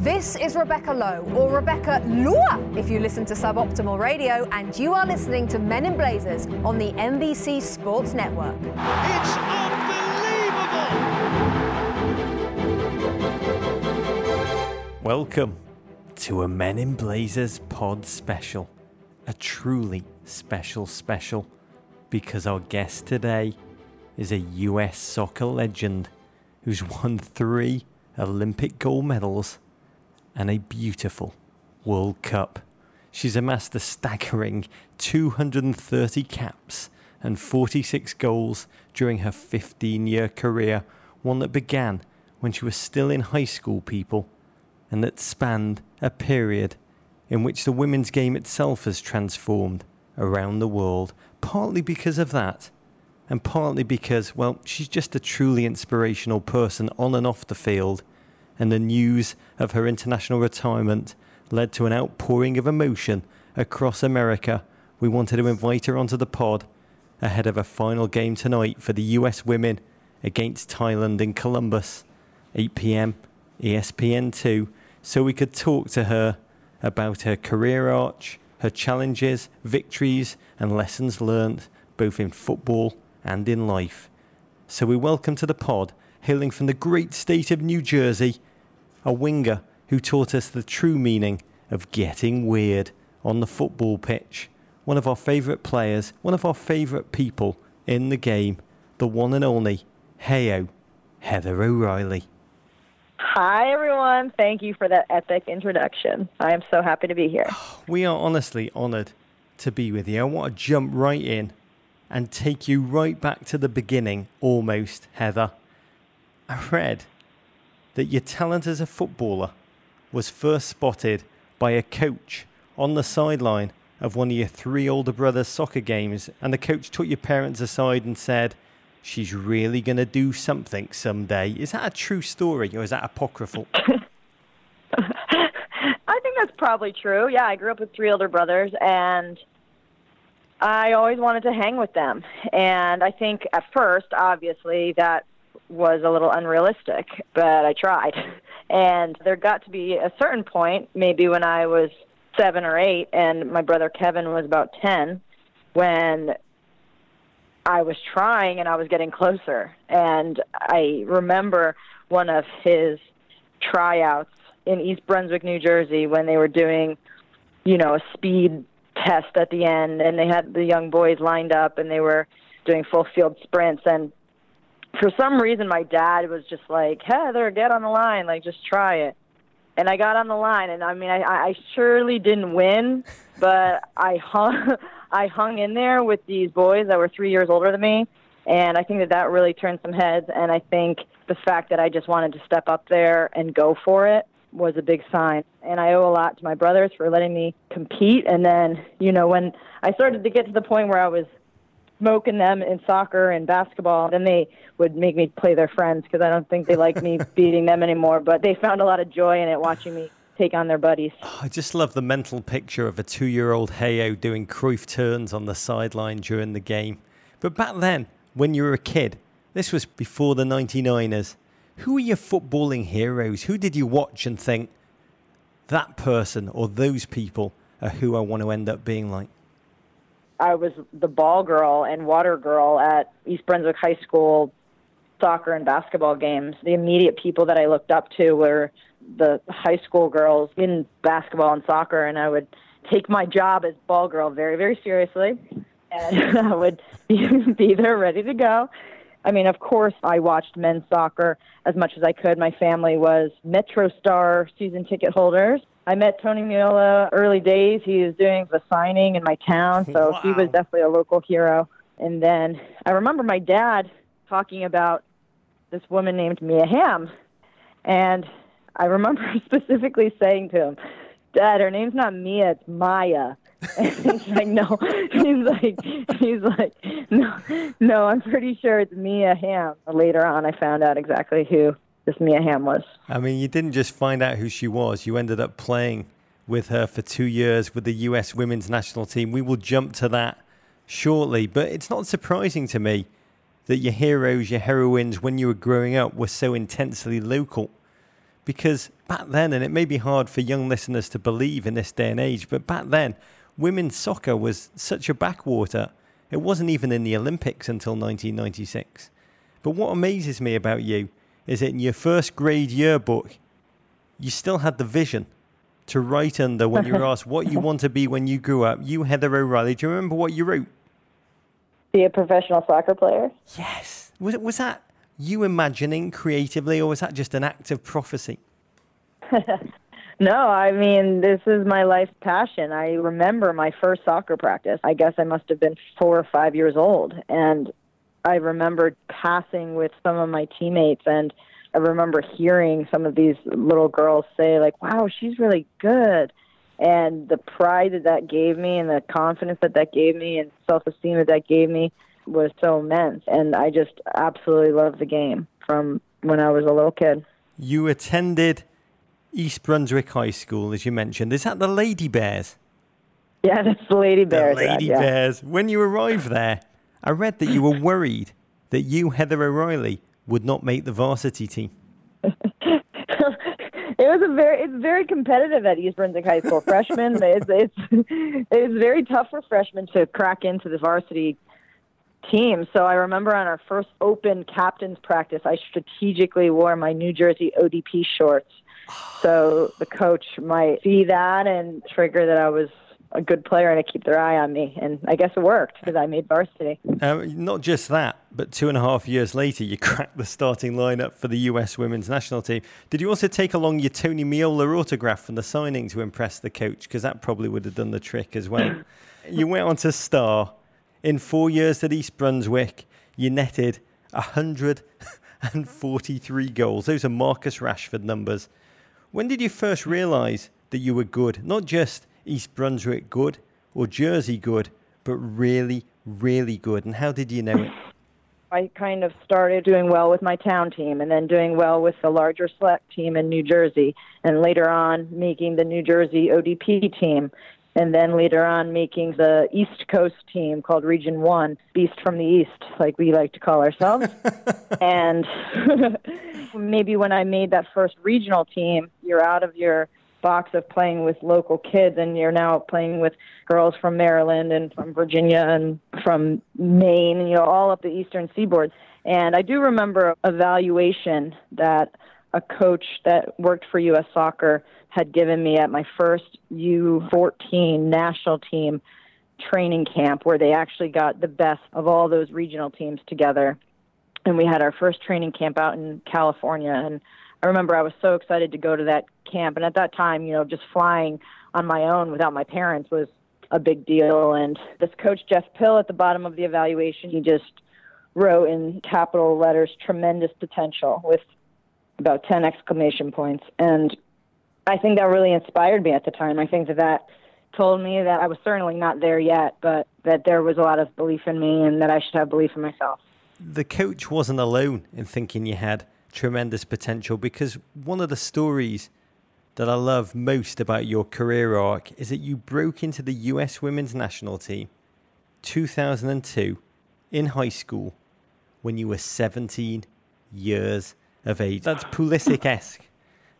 This is Rebecca Lowe, or Rebecca Lua if you listen to Suboptimal Radio, and you are listening to Men in Blazers on the NBC Sports Network. It's unbelievable! Welcome to a Men in Blazers pod special. A truly special special because our guest today is a US soccer legend who's won three Olympic gold medals and a beautiful World Cup. She's amassed a staggering 230 caps and 46 goals during her 15 year career, one that began when she was still in high school, people, and that spanned a period in which the women's game itself has transformed around the world, partly because of that, and partly because, well, she's just a truly inspirational person on and off the field and the news of her international retirement led to an outpouring of emotion across America, we wanted to invite her onto the pod ahead of a final game tonight for the US women against Thailand in Columbus, 8 pm, ESPN2, so we could talk to her about her career arch, her challenges, victories, and lessons learned both in football and in life. So we welcome to the pod, hailing from the great state of New Jersey, a winger who taught us the true meaning of getting weird on the football pitch. One of our favourite players, one of our favourite people in the game, the one and only Heyo, Heather O'Reilly. Hi, everyone. Thank you for that epic introduction. I am so happy to be here. We are honestly honoured to be with you. I want to jump right in and take you right back to the beginning, almost, Heather. I read that your talent as a footballer was first spotted by a coach on the sideline of one of your three older brothers' soccer games, and the coach took your parents aside and said, She's really going to do something someday. Is that a true story or is that apocryphal? I think that's probably true. Yeah, I grew up with three older brothers, and I always wanted to hang with them. And I think at first, obviously, that was a little unrealistic, but I tried. And there got to be a certain point, maybe when I was seven or eight, and my brother Kevin was about 10, when I was trying and I was getting closer. And I remember one of his tryouts in East Brunswick, New Jersey, when they were doing, you know, a speed test at the end, and they had the young boys lined up and they were doing full field sprints. And for some reason my dad was just like heather get on the line like just try it. And i got on the line and i mean i i surely didn't win but i hung i hung in there with these boys that were three years older than me and i think that that really turned some heads and i think the fact that i just wanted to step up there and go for it was a big sign. And i owe a lot to my brothers for letting me compete and then you know when i started to get to the point where i was smoking them in soccer and basketball. Then they would make me play their friends because I don't think they like me beating them anymore. But they found a lot of joy in it watching me take on their buddies. Oh, I just love the mental picture of a two year old Heyo doing Cruyff turns on the sideline during the game. But back then, when you were a kid, this was before the 99ers. Who were your footballing heroes? Who did you watch and think, that person or those people are who I want to end up being like? I was the ball girl and water girl at East Brunswick High School soccer and basketball games. The immediate people that I looked up to were the high school girls in basketball and soccer, and I would take my job as ball girl very, very seriously, and I would be, there ready to go. I mean, of course, I watched men's soccer as much as I could. My family was Metro Star season ticket holders. I met Tony Meola early days. He was doing the signing in my town, so Wow. he was definitely a local hero. And then I remember my dad talking about this woman named Mia Hamm, and I remember specifically saying to him, "Dad, her name's not Mia, it's Maya." And he's like, "No," he's like, he's like, "No, no, I'm pretty sure it's Mia Hamm." Later on, I found out exactly who this Mia Hamm. I mean, you didn't just find out who she was, you ended up playing with her for two years with the US women's national team. We will jump to that shortly, but it's not surprising to me that your heroes, your heroines, when you were growing up, were so intensely local. because back then, and it may be hard for young listeners to believe in this day and age, but back then, women's soccer was such a backwater. It wasn't even in the Olympics until 1996. But what amazes me about you is that in your first grade yearbook, you still had the vision to write under when you were asked what you want to be when you grew up. You, Heather O'Reilly, do you remember what you wrote? Be a professional soccer player. Yes. Was, it, was that you imagining creatively, or was that just an act of prophecy? no, I mean, this is my life passion. I remember my first soccer practice. I guess I must have been four or five years old. And I remember passing with some of my teammates and I remember hearing some of these little girls say like, "Wow, she's really good." And the pride that that gave me and the confidence that that gave me and self-esteem that that gave me was so immense and I just absolutely loved the game from when I was a little kid. You attended East Brunswick High School as you mentioned. Is that the Lady Bears? Yeah, that's the Lady Bears. The Lady yeah. Bears. When you arrived there, I read that you were worried that you, Heather O'Reilly, would not make the varsity team. it was a very it's very competitive at East Brunswick High School. Freshmen, it's it's it's very tough for freshmen to crack into the varsity team. So I remember on our first open captain's practice, I strategically wore my New Jersey ODP shorts. So the coach might see that and trigger that I was a good player and to keep their eye on me. And I guess it worked because I made varsity. Uh, not just that, but two and a half years later, you cracked the starting lineup for the US women's national team. Did you also take along your Tony Meola autograph from the signing to impress the coach? Because that probably would have done the trick as well. you went on to star. In four years at East Brunswick, you netted 143 goals. Those are Marcus Rashford numbers. When did you first realise that you were good? Not just East Brunswick good or Jersey good, but really, really good? And how did you know it? I kind of started doing well with my town team and then doing well with the larger select team in New Jersey, and later on making the New Jersey ODP team, and then later on making the East Coast team called Region 1, Beast from the East, like we like to call ourselves. and maybe when I made that first regional team, you're out of your box of playing with local kids and you're now playing with girls from Maryland and from Virginia and from Maine, and you know, all up the eastern seaboard. And I do remember a evaluation that a coach that worked for US Soccer had given me at my first U14 national team training camp where they actually got the best of all those regional teams together. And we had our first training camp out in California and I remember I was so excited to go to that camp. And at that time, you know, just flying on my own without my parents was a big deal. And this coach, Jeff Pill, at the bottom of the evaluation, he just wrote in capital letters, tremendous potential with about 10 exclamation points. And I think that really inspired me at the time. I think that that told me that I was certainly not there yet, but that there was a lot of belief in me and that I should have belief in myself. The coach wasn't alone in thinking you had tremendous potential because one of the stories that I love most about your career arc is that you broke into the US women's national team 2002 in high school when you were 17 years of age. That's Pulisic esque.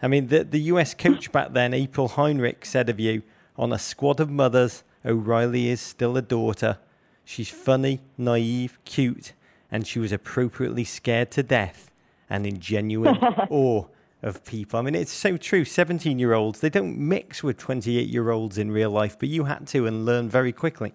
I mean, the, the US coach back then, April Heinrich, said of you on a squad of mothers, O'Reilly is still a daughter. She's funny, naive, cute, and she was appropriately scared to death and in genuine awe of people. I mean, it's so true. 17 year olds, they don't mix with 28 year olds in real life, but you had to and learn very quickly.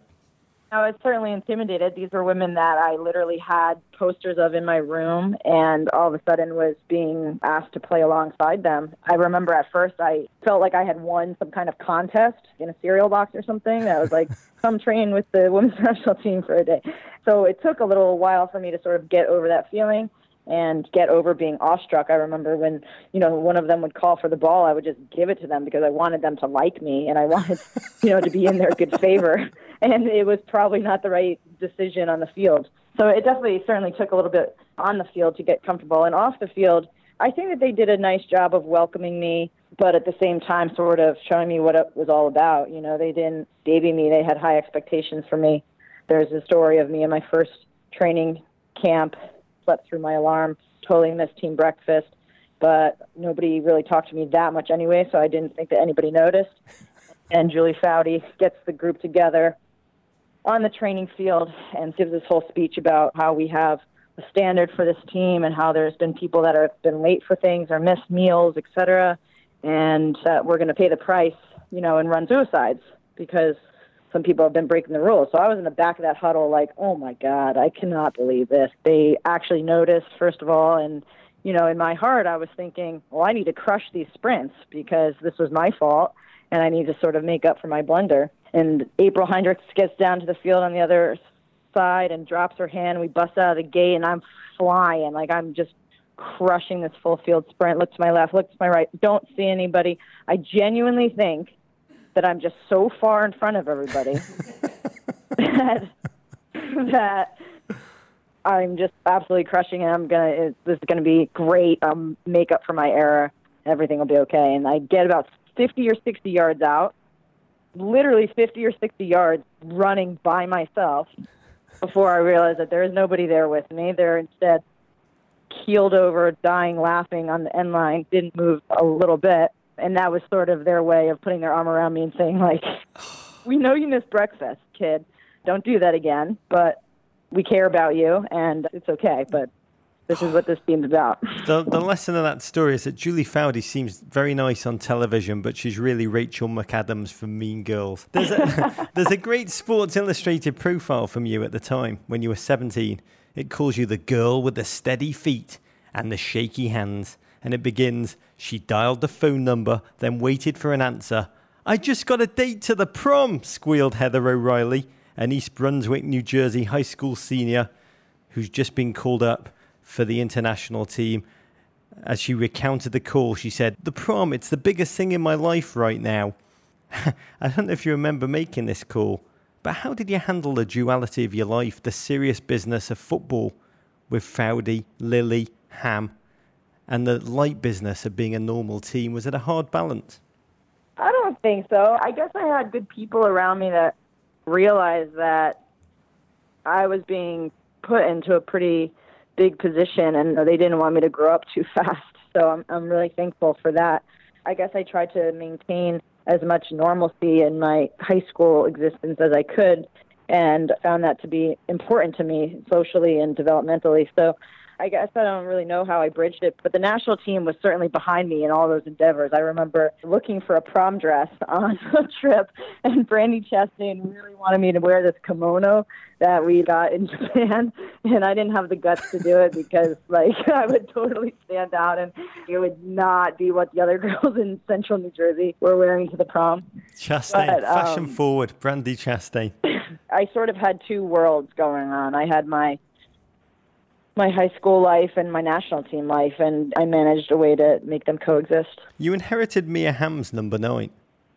I was certainly intimidated. These were women that I literally had posters of in my room, and all of a sudden was being asked to play alongside them. I remember at first I felt like I had won some kind of contest in a cereal box or something. That was like, come train with the women's national team for a day. So it took a little while for me to sort of get over that feeling and get over being awestruck. I remember when, you know, one of them would call for the ball, I would just give it to them because I wanted them to like me and I wanted, you know, to be in their good favor. And it was probably not the right decision on the field. So it definitely certainly took a little bit on the field to get comfortable. And off the field, I think that they did a nice job of welcoming me, but at the same time, sort of showing me what it was all about. You know, they didn't baby me, they had high expectations for me. There's a story of me in my first training camp slept through my alarm, totally missed team breakfast, but nobody really talked to me that much anyway, so I didn't think that anybody noticed. And Julie Foudy gets the group together on the training field and gives this whole speech about how we have a standard for this team and how there's been people that have been late for things or missed meals, et cetera, and that we're going to pay the price, you know, and run suicides because some people have been breaking the rules. So I was in the back of that huddle like, oh my God, I cannot believe this. They actually noticed, first of all, and, you know, in my heart, I was thinking, well, I need to crush these sprints because this was my fault and I need to sort of make up for my blunder. And April Heinrichs gets down to the field on the other side and drops her hand. We bust out of the gate, and I'm flying. Like I'm just crushing this full field sprint. Look to my left, look to my right. Don't see anybody. I genuinely think that I'm just so far in front of everybody that, that I'm just absolutely crushing it. I'm gonna. It, this is gonna be great. Um, make up for my error. Everything will be okay. And I get about 50 or 60 yards out literally 50 or 60 yards running by myself before I realize that there is nobody there with me. They're instead keeled over, dying, laughing on the end line, didn't move a little bit. And that was sort of their way of putting their arm around me and saying, like, we know you missed breakfast, kid. Don't do that again, but we care about you and it's okay. But this is what this team's about. The, the lesson of that story is that Julie Foudy seems very nice on television, but she's really Rachel McAdams from Mean Girls. There's a, there's a great Sports Illustrated profile from you at the time when you were 17. It calls you the girl with the steady feet and the shaky hands. And it begins, she dialed the phone number, then waited for an answer. I just got a date to the prom, squealed Heather O'Reilly, an East Brunswick, New Jersey high school senior who's just been called up for the international team. As she recounted the call, she said, The prom, it's the biggest thing in my life right now. I don't know if you remember making this call, but how did you handle the duality of your life, the serious business of football with Foudy, Lilly, Hamm, and the light business of being a normal team? Was it a hard balance? I don't think so. I guess I had good people around me that realized that I was being put into a pretty big position, and they didn't want me to grow up too fast. So I'm I'm really thankful for that. I guess I tried to maintain as much normalcy in my high school existence as I could, and found that to be important to me socially and developmentally. So I guess I don't really know how I bridged it, but the national team was certainly behind me in all those endeavors. I remember looking for a prom dress on a trip, and Brandi Chastain really wanted me to wear this kimono that we got in Japan, and I didn't have the guts to do it because, like, I would totally stand out, and it would not be what the other girls in Central New Jersey were wearing to the prom. Chastain, but, um, fashion forward, Brandi Chastain. I sort of had two worlds going on. I had my my high school life and my national team life, and I managed a way to make them coexist. You inherited Mia Hamm's number nine.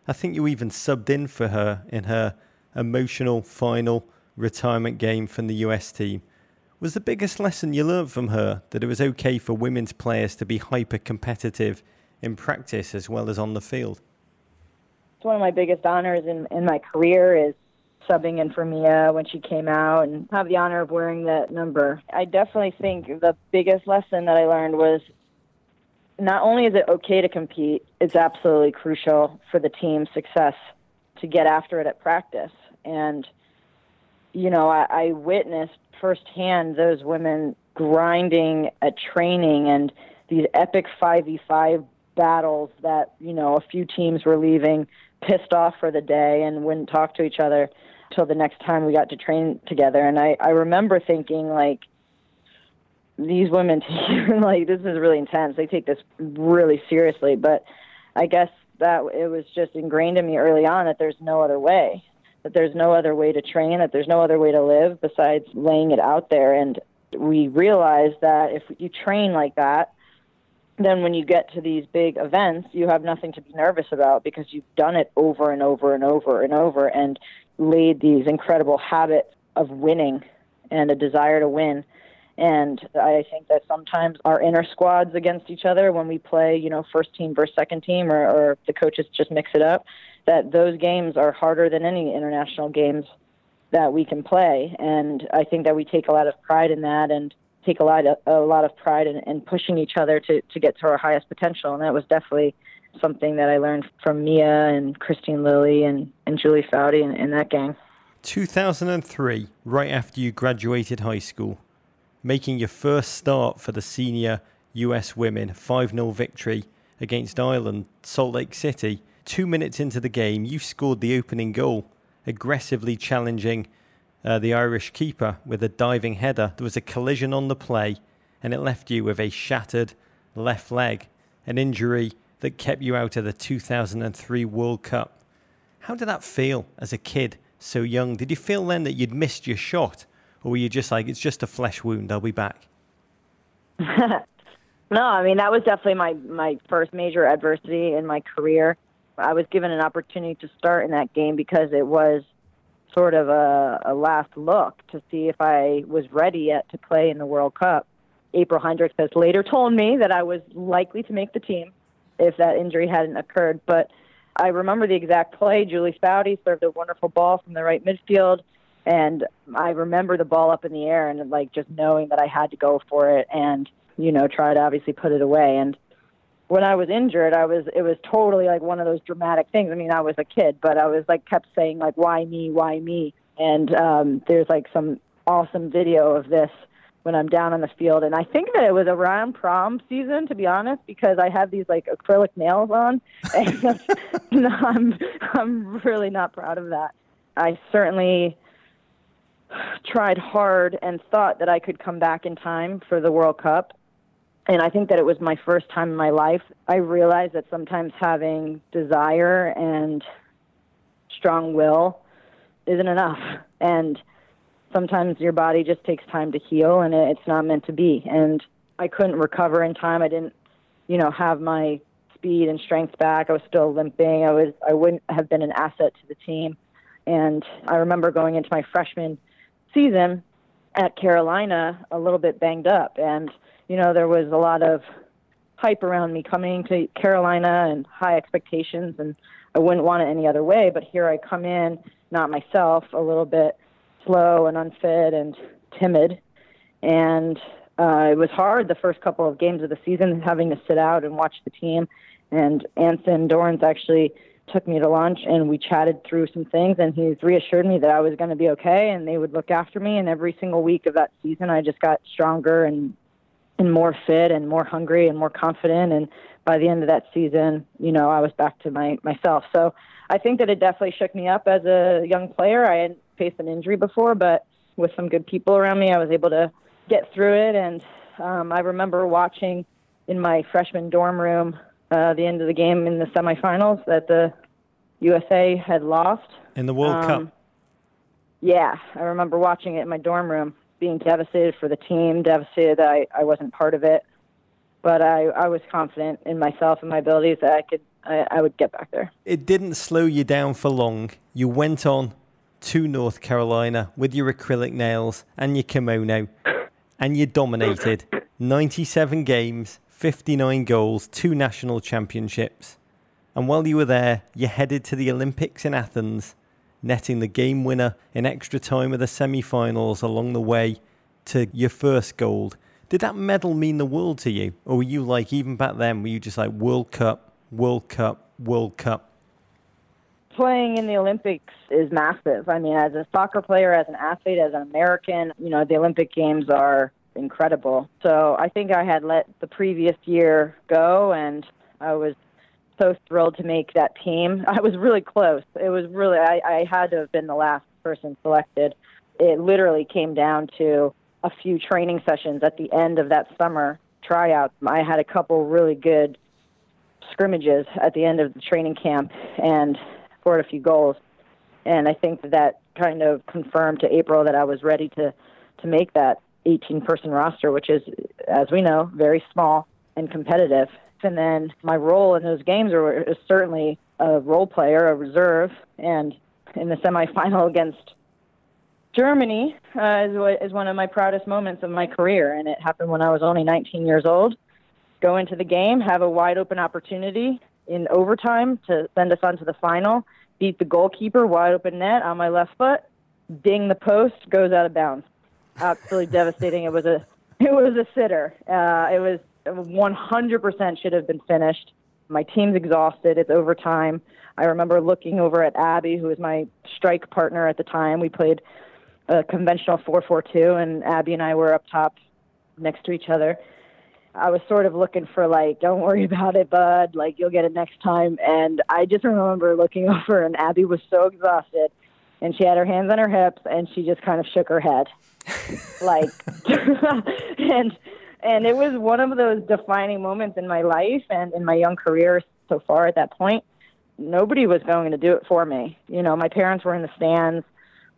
I think you even subbed in for her in her emotional final retirement game from the US team. Was the biggest lesson you learned from her that it was okay for women's players to be hyper competitive in practice as well as on the field? It's one of my biggest honors in, in my career is subbing in for Mia when she came out and have the honor of wearing that number. I definitely think the biggest lesson that I learned was not only is it okay to compete, it's absolutely crucial for the team's success to get after it at practice. And, you know, I, I witnessed firsthand those women grinding at training and these epic 5v5 battles that, you know, a few teams were leaving pissed off for the day and wouldn't talk to each other till the next time we got to train together. And I, I remember thinking like, these women like this is really intense. They take this really seriously, but I guess that it was just ingrained in me early on that there's no other way. That there's no other way to train, that there's no other way to live besides laying it out there and we realized that if you train like that, then when you get to these big events, you have nothing to be nervous about because you've done it over and over and over and over and laid these incredible habits of winning and a desire to win. And I think that sometimes our inner squads against each other, when we play, you know, first team versus second team, or, or the coaches just mix it up, that those games are harder than any international games that we can play. And I think that we take a lot of pride in that. And take a lot of, a lot of pride in, in pushing each other to, to get to our highest potential. And that was definitely something that I learned from Mia and Christine Lilly and, and Julie Foudy and, and that gang. 2003, right after you graduated high school, making your first start for the senior US women 5 0 victory against Ireland, Salt Lake City. Two minutes into the game, you scored the opening goal, aggressively challenging uh, the Irish keeper with a diving header. There was a collision on the play, and it left you with a shattered left leg, an injury that kept you out of the 2003 World Cup. How did that feel as a kid so young? Did you feel then that you'd missed your shot? Or were you just like, it's just a flesh wound, I'll be back? no, I mean, that was definitely my, my first major adversity in my career. I was given an opportunity to start in that game because it was sort of a, a last look to see if I was ready yet to play in the World Cup. April Heinrichs has later told me that I was likely to make the team if that injury hadn't occurred. But I remember the exact play. Julie Foudy served a wonderful ball from the right midfield, and I remember the ball up in the air and like just knowing that I had to go for it and you know try to obviously put it away. And when I was injured, I was it was totally like one of those dramatic things. I mean, I was a kid, but I was like kept saying like why me, why me? And um there's like some awesome video of this when I'm down on the field and I think that it was around prom season to be honest because I have these like acrylic nails on and I'm I'm really not proud of that. I certainly tried hard and thought that I could come back in time for the World Cup and I think that it was my first time in my life. I realized that sometimes having desire and strong will isn't enough. And sometimes your body just takes time to heal and it's not meant to be. And I couldn't recover in time. I didn't, you know, have my speed and strength back. I was still limping. I was I wouldn't have been an asset to the team. And I remember going into my freshman season at Carolina a little bit banged up and you know, there was a lot of hype around me coming to Carolina and high expectations, and I wouldn't want it any other way. But here I come in, not myself, a little bit slow and unfit and timid, and uh, it was hard the first couple of games of the season, having to sit out and watch the team. And Anson Dorrance actually took me to lunch and we chatted through some things and he's reassured me that I was going to be okay and they would look after me and every single week of that season I just got stronger and and more fit and more hungry and more confident. And by the end of that season, you know, I was back to my myself. So I think that it definitely shook me up as a young player. I hadn't faced an injury before, but with some good people around me, I was able to get through it. And um, I remember watching in my freshman dorm room uh, the end of the game in the semifinals that the USA had lost in the World um, Cup. Yeah, I remember watching it in my dorm room, being devastated for the team, devastated that I, I wasn't part of it. But I, I was confident in myself and my abilities that I could I, I would get back there. It didn't slow you down for long. You went on to North Carolina with your acrylic nails and your kimono, and you dominated 97 games, 59 goals, two national championships. And while you were there, you headed to the Olympics in Athens netting the game winner in extra time of the semi finals along the way to your first gold. Did that medal mean the world to you? Or were you like, even back then, were you just like World Cup, World Cup, World Cup? Playing in the Olympics is massive. I mean, as a soccer player, as an athlete, as an American, you know, the Olympic Games are incredible. So I think I had let the previous year go and I was so thrilled to make that team. I was really close. It was really, I, I had to have been the last person selected. It literally came down to a few training sessions at the end of that summer tryout. I had a couple really good scrimmages at the end of the training camp and scored a few goals. And I think that, kind of confirmed to April that I was ready to, to make that 18 person roster, which is, as we know, very small and competitive. And then my role in those games is certainly a role player, a reserve, and in the semifinal against Germany uh, is, is one of my proudest moments of my career, and it happened when I was only 19 years old. Go into the game, have a wide open opportunity in overtime to send us on to the final, beat the goalkeeper, wide open net on my left foot, ding the post, goes out of bounds. Absolutely devastating. It was a It was a sitter. Uh, it was 100% should have been finished. My team's exhausted. It's overtime. I remember looking over at Abby, who was my strike partner at the time. We played a conventional 4-4-2, and Abby and I were up top next to each other. I was sort of looking for like, don't worry about it, bud. Like you'll get it next time. And I just remember looking over, and Abby was so exhausted, and she had her hands on her hips, and she just kind of shook her head, like, and and it was one of those defining moments in my life and in my young career so far at that point. Nobody was going to do it for me. You know, my parents were in the stands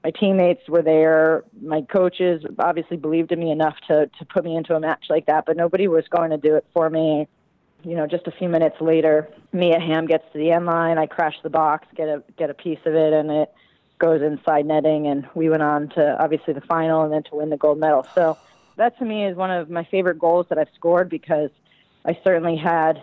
my teammates were there. My coaches obviously believed in me enough to to put me into a match like that, but nobody was going to do it for me. You know, just a few minutes later, Mia Hamm gets to the end line. I crash the box, get a get a piece of it, and it goes inside netting. And we went on to obviously the final and then to win the gold medal. So that to me is one of my favorite goals that I've scored because I certainly had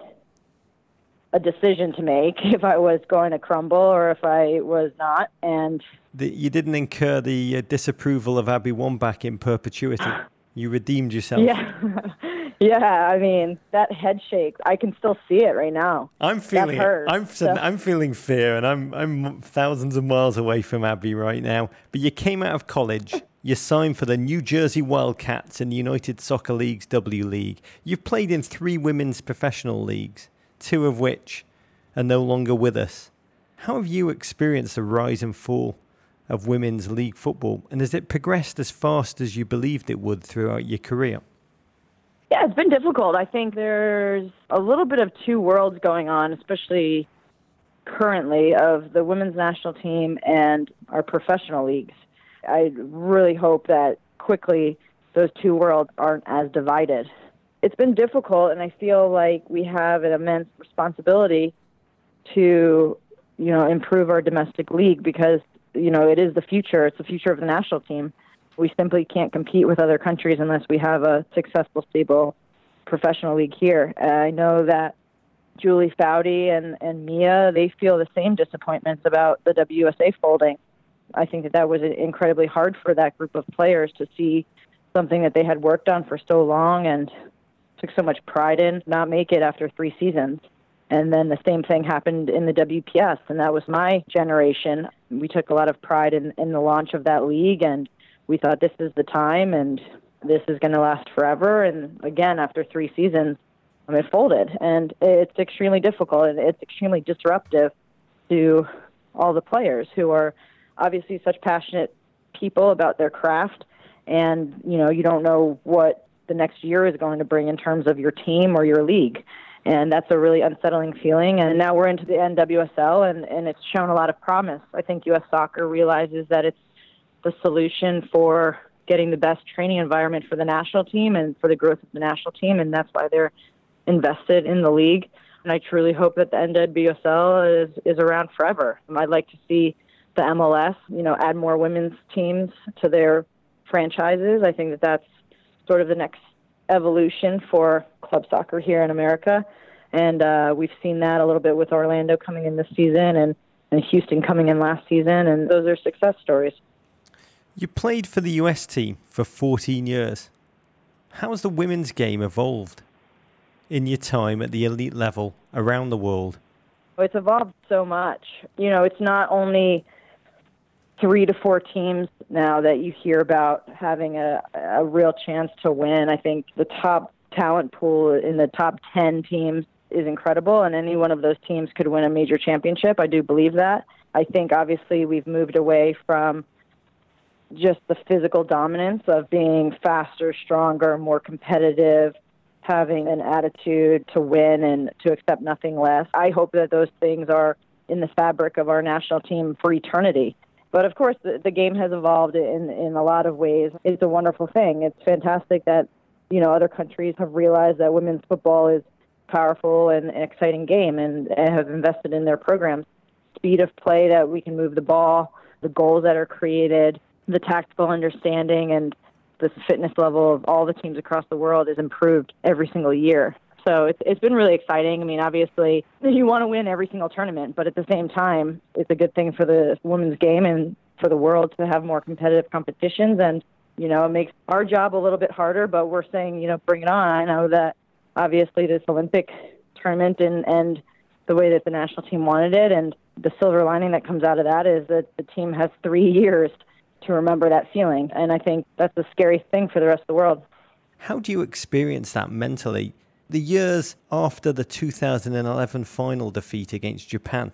a decision to make if I was going to crumble or if I was not. And the, you didn't incur the uh, disapproval of Abby Wambach in perpetuity. You redeemed yourself. Yeah. yeah, I mean, that head shake, I can still see it right now. I'm feeling hurt, I'm so. I'm feeling fear and I'm I'm thousands of miles away from Abby right now. But you came out of college you signed for the New Jersey Wildcats in the United Soccer League's W League. You've played in three women's professional leagues, two of which are no longer with us. How have you experienced the rise and fall of women's league football? And has it progressed as fast as you believed it would throughout your career? Yeah, it's been difficult. I think there's a little bit of two worlds going on, especially currently, of the women's national team and our professional leagues. I really hope that quickly those two worlds aren't as divided. It's been difficult, and I feel like we have an immense responsibility to, you know, improve our domestic league because you know, it is the future. It's the future of the national team. We simply can't compete with other countries unless we have a successful, stable professional league here. Uh, I know that Julie Foudy and, and Mia, they feel the same disappointments about the WUSA folding. I think that that was incredibly hard for that group of players to see something that they had worked on for so long and took so much pride in not make it after three seasons. And then the same thing happened in the WPS, and that was my generation. We took a lot of pride in, in the launch of that league, and we thought this is the time, and this is going to last forever. And again, after three seasons, it folded, and it's extremely difficult, and it's extremely disruptive to all the players who are obviously such passionate people about their craft, and you know you don't know what the next year is going to bring in terms of your team or your league and that's a really unsettling feeling. And now we're into the NWSL, and, and it's shown a lot of promise. I think U.S. Soccer realizes that it's the solution for getting the best training environment for the national team and for the growth of the national team, and that's why they're invested in the league. And I truly hope that the NWSL is is around forever. I'd like to see the MLS, you know, add more women's teams to their franchises. I think that that's sort of the next evolution for club soccer here in America. And uh, we've seen that a little bit with Orlando coming in this season and, and Houston coming in last season. And those are success stories. You played for the US team for 14 years. How has the women's game evolved in your time at the elite level around the world? It's evolved so much. You know, it's not only three to four teams now that you hear about having a, a real chance to win. I think the top talent pool in the top 10 teams is incredible, and any one of those teams could win a major championship. I do believe that. I think obviously we've moved away from just the physical dominance of being faster, stronger, more competitive, having an attitude to win and to accept nothing less. I hope that those things are in the fabric of our national team for eternity. But of course, the, the game has evolved in in a lot of ways. It's a wonderful thing. It's fantastic that you know other countries have realized that women's football is powerful and an exciting game and, and have invested in their programs. Speed of play that we can move the ball, the goals that are created, the tactical understanding, and the fitness level of all the teams across the world is improved every single year. So it's it's been really exciting. I mean, obviously you want to win every single tournament, but at the same time, it's a good thing for the women's game and for the world to have more competitive competitions and you know, it makes our job a little bit harder, but we're saying, you know, bring it on. I know that obviously this Olympic tournament and, and the way that the national team wanted it and the silver lining that comes out of that is that the team has three years to remember that feeling. And I think that's a scary thing for the rest of the world. How do you experience that mentally? The years after the 2011 final defeat against Japan,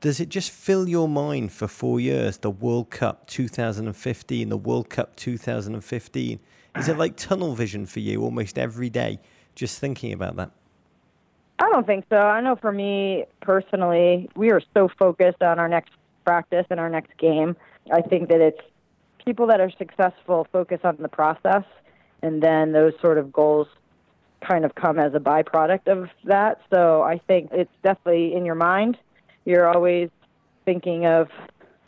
does it just fill your mind for four years? The World Cup 2015, the World Cup 2015. Is it like tunnel vision for you almost every day, just thinking about that? I don't think so. I know for me personally, we are so focused on our next practice and our next game. I think that it's people that are successful focus on the process, and then those sort of goals kind of come as a byproduct of that. So I think it's definitely in your mind you're always thinking of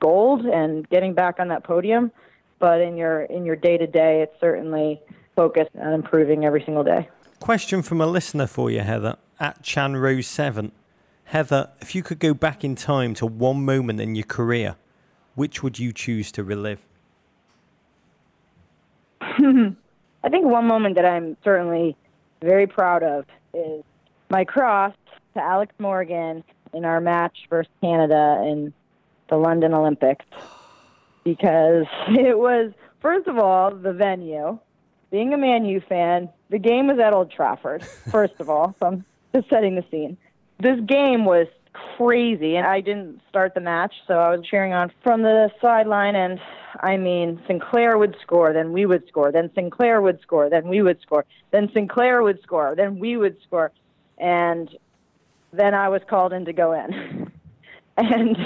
gold and getting back on that podium, but in your in your day to day, it's certainly focused on improving every single day. Question from a listener for you, Heather at Chan Rose Seven. Heather, if you could go back in time to one moment in your career, which would you choose to relive? I think one moment that I'm certainly very proud of is my cross to Alex Morgan in our match versus Canada in the London Olympics because it was, first of all, the venue. Being a Man U fan, the game was at Old Trafford, first of all, so I'm just setting the scene. This game was crazy, and I didn't start the match, so I was cheering on from the sideline, and I mean, Sinclair would score, then we would score, then Sinclair would score, then we would score, then Sinclair would score, then we would score. And then I was called in to go in. and,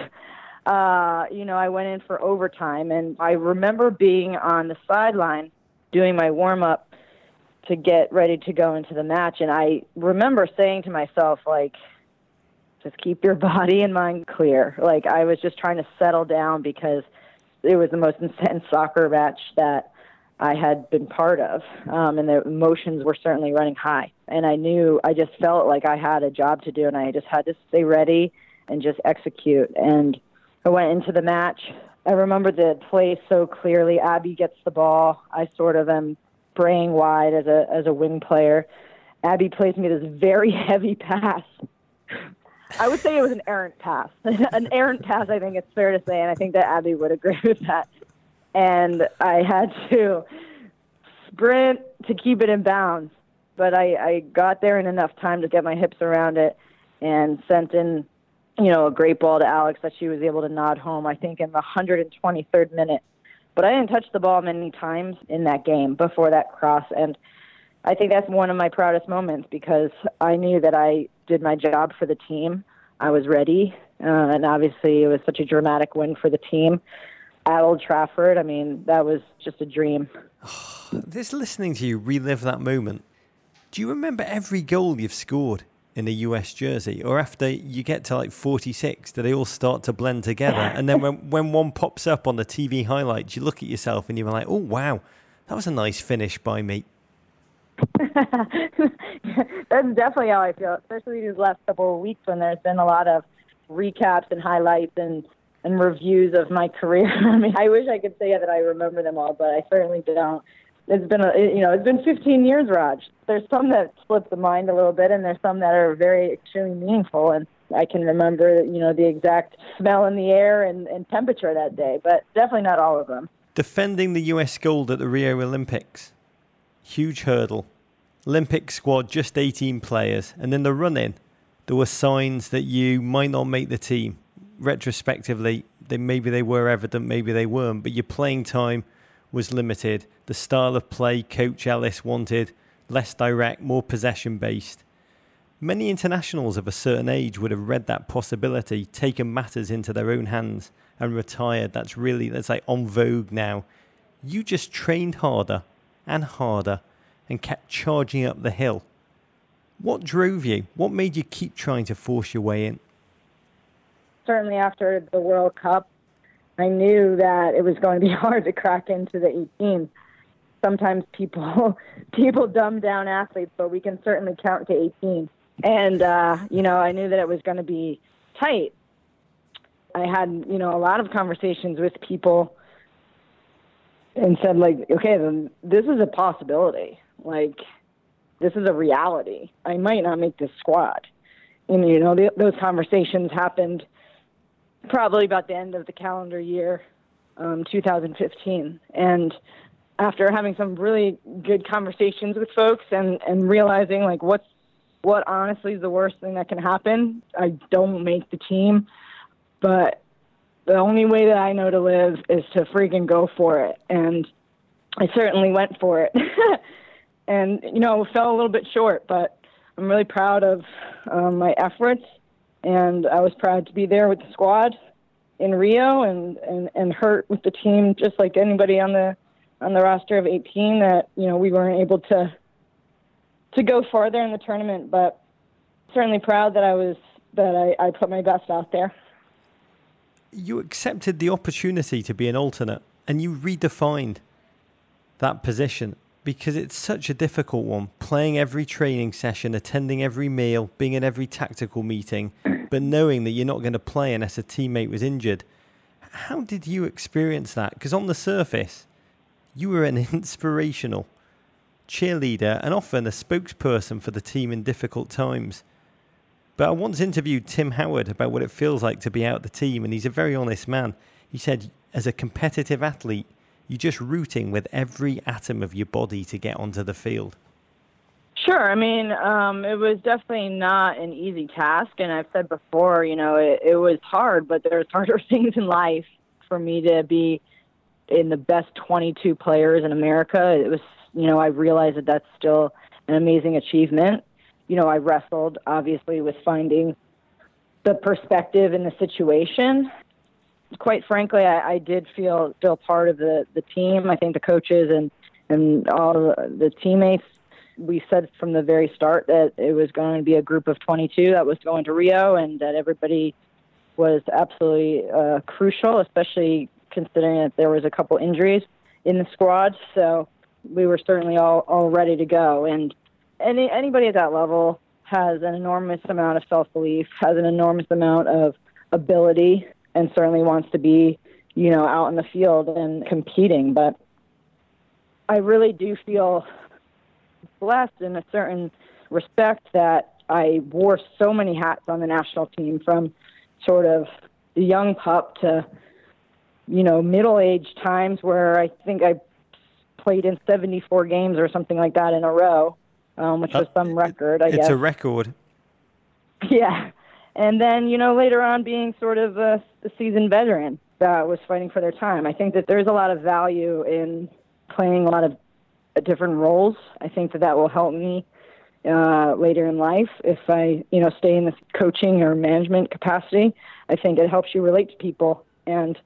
uh, you know, I went in for overtime. And I remember being on the sideline doing my warm up to get ready to go into the match. And I remember saying to myself, like, just keep your body and mind clear. Like, I was just trying to settle down because it was the most intense soccer match that I had been part of, um, and the emotions were certainly running high. And I knew I just felt like I had a job to do, and I just had to stay ready and just execute. And I went into the match. I remember the play so clearly. Abby gets the ball. I sort of am braying wide as a as a wing player. Abby plays me this very heavy pass. I would say it was an errant pass. an errant pass, I think it's fair to say, and I think that Abby would agree with that and I had to sprint to keep it in bounds. But I, I got there in enough time to get my hips around it and sent in, you know, a great ball to Alex that she was able to nod home, I think, in the 123rd minute. But I didn't touch the ball many times in that game before that cross. And I think that's one of my proudest moments because I knew that I did my job for the team. I was ready. Uh, and obviously, it was such a dramatic win for the team at Old Trafford. I mean, that was just a dream. Just listening to you relive that moment. Do you remember every goal you've scored in a US jersey? Or after you get to like 46, do they all start to blend together? and then when, when one pops up on the TV highlights, you look at yourself and you're like, oh, wow, that was a nice finish by me. That's definitely how I feel, especially these last couple of weeks when there's been a lot of recaps and highlights and and reviews of my career. I mean, I wish I could say that I remember them all, but I certainly don't. It's been a, you know, it's been 15 years, Rog. There's some that slip the mind a little bit, and there's some that are very extremely meaningful. And I can remember, you know, the exact smell in the air and, and temperature that day, but definitely not all of them. Defending the U.S. gold at the Rio Olympics, huge hurdle. Olympic squad just 18 players, and in the run-in, there were signs that you might not make the team retrospectively, they maybe they were evident, maybe they weren't, but your playing time was limited. The style of play Coach Ellis wanted less direct, more possession based. Many internationals of a certain age would have read that possibility, taken matters into their own hands, and retired. That's really that's like on vogue now. You just trained harder and harder and kept charging up the hill. What drove you? What made you keep trying to force your way in? certainly after the World Cup, I knew that it was going to be hard to crack into the 18. Sometimes people people dumb down athletes, but we can certainly count to 18. And uh, you know, I knew that it was going to be tight. I had you know a lot of conversations with people and said like, okay, then this is a possibility. Like, this is a reality. I might not make this squad. And you know, those conversations happened probably about the end of the calendar year, um, 2015, and after having some really good conversations with folks and and realizing like what's what honestly is the worst thing that can happen. I don't make the team, but the only way that I know to live is to freaking go for it. And I certainly went for it. and, you know, fell a little bit short, but I'm really proud of um, my efforts. And I was proud to be there with the squad in Rio and, and, and hurt with the team, just like anybody on the on the roster of 18 that, you know, we weren't able to to go farther in the tournament, but certainly proud that I was that I, I put my best out there. You accepted the opportunity to be an alternate and you redefined that position because it's such a difficult one. Playing every training session, attending every meal, being in every tactical meeting, but knowing that you're not going to play unless a teammate was injured. How did you experience that? Because on the surface, you were an inspirational cheerleader, and often a spokesperson for the team in difficult times. But I once interviewed Tim Howard about what it feels like to be out the team, and he's a very honest man. He said, as a competitive athlete, you're just rooting with every atom of your body to get onto the field. Sure. I mean, um, it was definitely not an easy task. And I've said before, you know, it, it was hard, but there's harder things in life for me to be in the best 22 players in America. It was you know, I realized that that's still an amazing achievement. You know, I wrestled obviously with finding the perspective in the situation. Quite frankly, I, I did feel feel part of the the team. I think the coaches and and all the, the teammates. We said from the very start that it was going to be a group of 22 that was going to Rio, and that everybody was absolutely uh, crucial, especially considering that there was a couple injuries in the squad. So we were certainly all, all ready to go. And any anybody at that level has an enormous amount of self belief, has an enormous amount of ability, and certainly wants to be, you know, out in the field and competing. But I really do feel blessed in a certain respect that I wore so many hats on the national team from sort of the young pup to you know middle age times where I think I played in 74 games or something like that in a row, um, which was uh, some record, I it's guess. It's a record. Yeah. And then, you know, later on being sort of a, a seasoned veteran that was fighting for their time. I think that there's a lot of value in playing a lot of different roles. I think that that will help me uh, later in life if I, you know, stay in this coaching or management capacity. I think it helps you relate to people. And,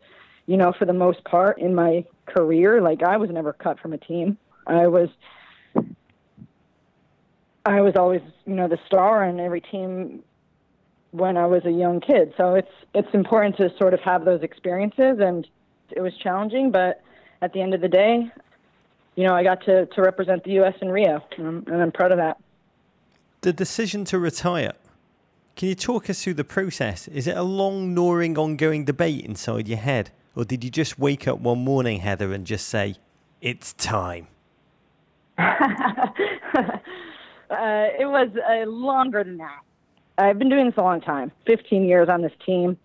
you know, for the most part in my career. Like I was never cut from a team. I was I was always, you know, the star in every team when I was a young kid. So it's it's important to sort of have those experiences and it was challenging, but at the end of the day, you know, I got to, to represent the US in Rio and I'm proud of that. The decision to retire. Can you talk us through the process? Is it a long, gnawing, ongoing debate inside your head? Or did you just wake up one morning, Heather, and just say, it's time? uh, it was uh, longer than that. I've been doing this a long time 15 years on this team.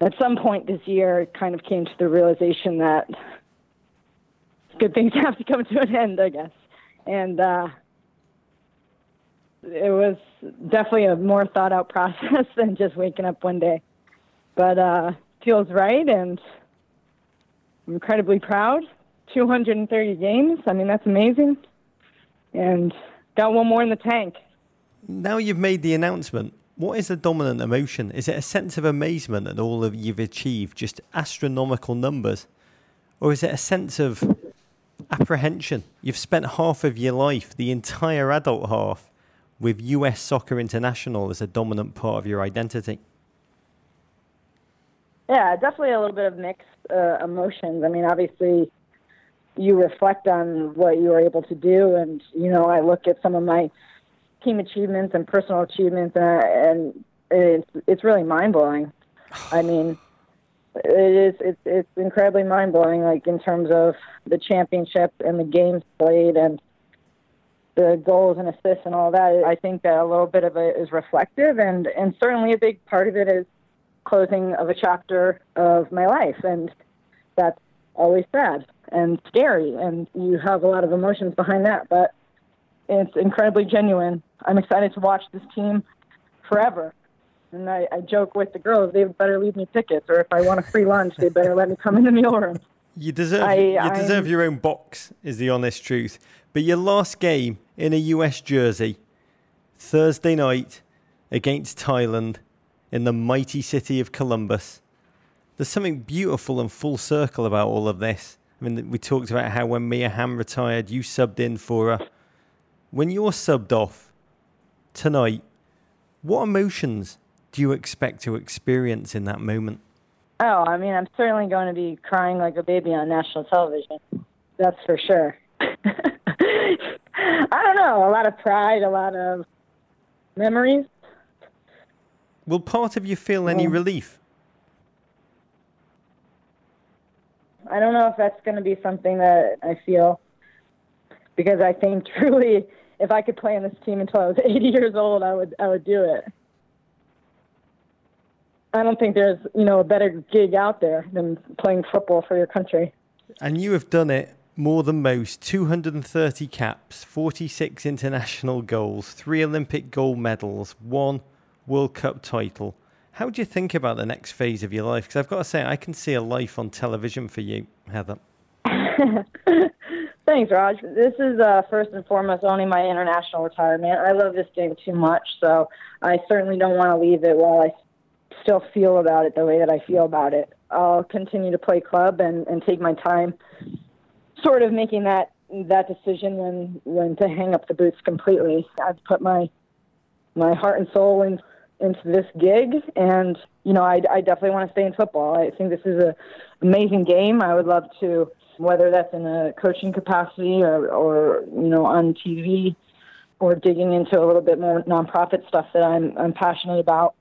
At some point this year, it kind of came to the realization that good things have to come to an end, I guess. And uh, it was definitely a more thought out process than just waking up one day. But uh, feels right, and I'm incredibly proud. 230 games. I mean, that's amazing. And got one more in the tank. Now you've made the announcement. What is the dominant emotion? Is it a sense of amazement at all of you've achieved, just astronomical numbers? Or is it a sense of apprehension? You've spent half of your life, the entire adult half, with US Soccer International as a dominant part of your identity. Yeah, definitely a little bit of mixed uh, emotions. I mean, obviously, you reflect on what you were able to do, and you know, I look at some of my team achievements and personal achievements, and, and it's it's really mind blowing. I mean, it is it's it's incredibly mind blowing. Like in terms of the championship and the games played and the goals and assists and all that. I think that a little bit of it is reflective, and and certainly a big part of it is closing of a chapter of my life, and that's always sad and scary, and you have a lot of emotions behind that, but it's incredibly genuine. I'm excited to watch this team forever. And I, I joke with the girls, they better leave me tickets, or if I want a free lunch, they better let me come in the meal room. You deserve I, you deserve I'm, your own box, is the honest truth. But your last game in a US jersey, Thursday night against Thailand in the mighty city of Columbus. There's something beautiful and full circle about all of this. I mean, we talked about how when Mia Hamm retired, you subbed in for her. When you're subbed off tonight, what emotions do you expect to experience in that moment? Oh, I mean, I'm certainly going to be crying like a baby on national television. That's for sure. I don't know. A lot of pride, a lot of memories. Will part of you feel any relief? I don't know if that's going to be something that I feel because I think truly, if I could play in this team until I was 80 years old, I would I would do it. I don't think there's you know a better gig out there than playing football for your country. And you have done it more than most 230 caps, 46 international goals, three Olympic gold medals, one World Cup title. How do you think about the next phase of your life? Because I've got to say, I can see a life on television for you, Heather. Thanks, Rog. This is uh, first and foremost only my international retirement. I love this game too much, so I certainly don't want to leave it while I still feel about it the way that I feel about it. I'll continue to play club and, and take my time, sort of making that that decision when when to hang up the boots completely. I've put my my heart and soul in, into this gig, and you know I, I definitely want to stay in football. I think this is an amazing game. I would love to, whether that's in a coaching capacity or or you know on TV, or digging into a little bit more nonprofit stuff that I'm I'm passionate about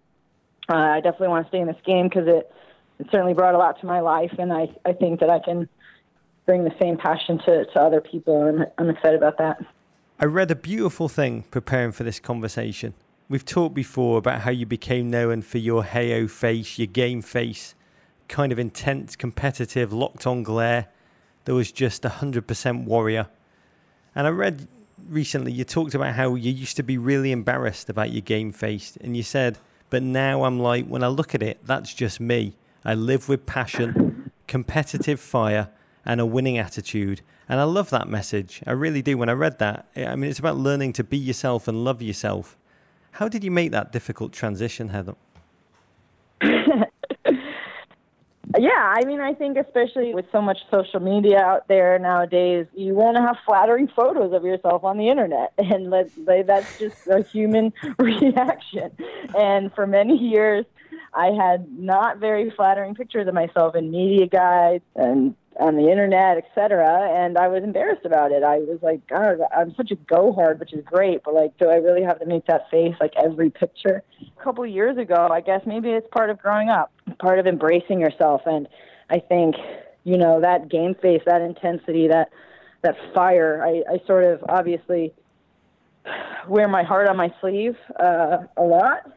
uh, I definitely want to stay in this game because it, it certainly brought a lot to my life, and I, I think that I can bring the same passion to, to other people, and I'm excited about that. I read a beautiful thing preparing for this conversation. We've talked before about how you became known for your HAO face, your game face, kind of intense, competitive, locked on glare. There was just a 100% warrior. And I read recently you talked about how you used to be really embarrassed about your game face, and you said, but now I'm like, when I look at it, that's just me. I live with passion, competitive fire, and a winning attitude. And I love that message. I really do. When I read that, I mean, it's about learning to be yourself and love yourself. How did you make that difficult transition, Heather? Yeah, I mean, I think especially with so much social media out there nowadays, you want to have flattering photos of yourself on the internet, and let, that's just a human reaction. And for many years, I had not very flattering pictures of myself in media guides and on the internet, etc. And I was embarrassed about it. I was like, God, I'm such a go hard, which is great, but like, do I really have to make that face like every picture? A couple of years ago, I guess maybe it's part of growing up, part of embracing yourself. And I think, you know, that game face, that intensity, that that fire. I, I sort of obviously wear my heart on my sleeve uh, a lot.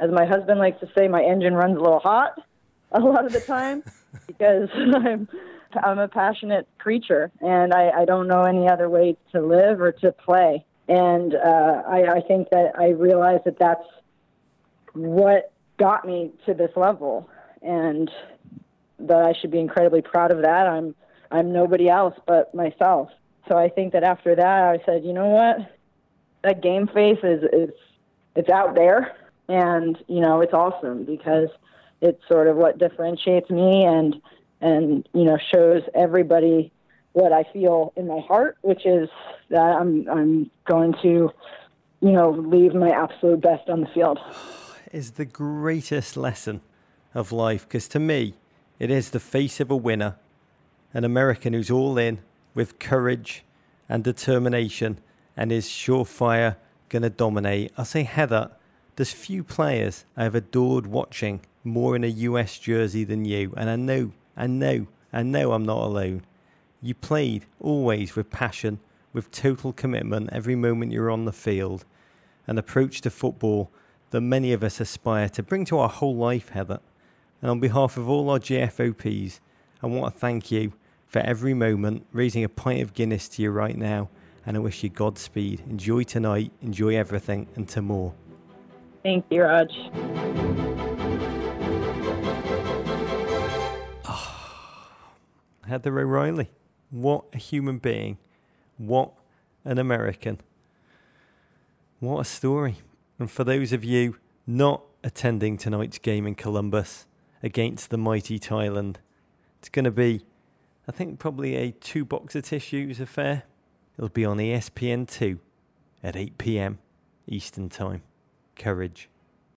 As my husband likes to say, my engine runs a little hot a lot of the time because I'm I'm a passionate creature, and I, I don't know any other way to live or to play. And uh, I, I think that I realize that that's what got me to this level, and that I should be incredibly proud of that. I'm I'm nobody else but myself. So I think that after that, I said, you know what, that game face is is it's out there, and you know it's awesome because it's sort of what differentiates me and and you know shows everybody what I feel in my heart, which is that I'm I'm going to you know leave my absolute best on the field. Is the greatest lesson of life because to me it is the face of a winner, an American who's all in with courage and determination and is surefire going to dominate. I'll say Heather, there's few players I've adored watching more in a US jersey than you, and I know, I know, I know I'm not alone. You played always with passion, with total commitment every moment you're on the field, an approach to football that many of us aspire to bring to our whole life, Heather. And on behalf of all our GFOPs, I want to thank you for every moment, raising a pint of Guinness to you right now. And I wish you Godspeed. Enjoy tonight, enjoy everything, and to more. Thank you, Rog. Heather O'Reilly. What a human being. What an American. What a story. And for those of you not attending tonight's game in Columbus against the mighty Thailand, it's going to be, I think, probably a two box of tissues affair. It'll be on ESPN2 at 8 pm Eastern Time. Courage.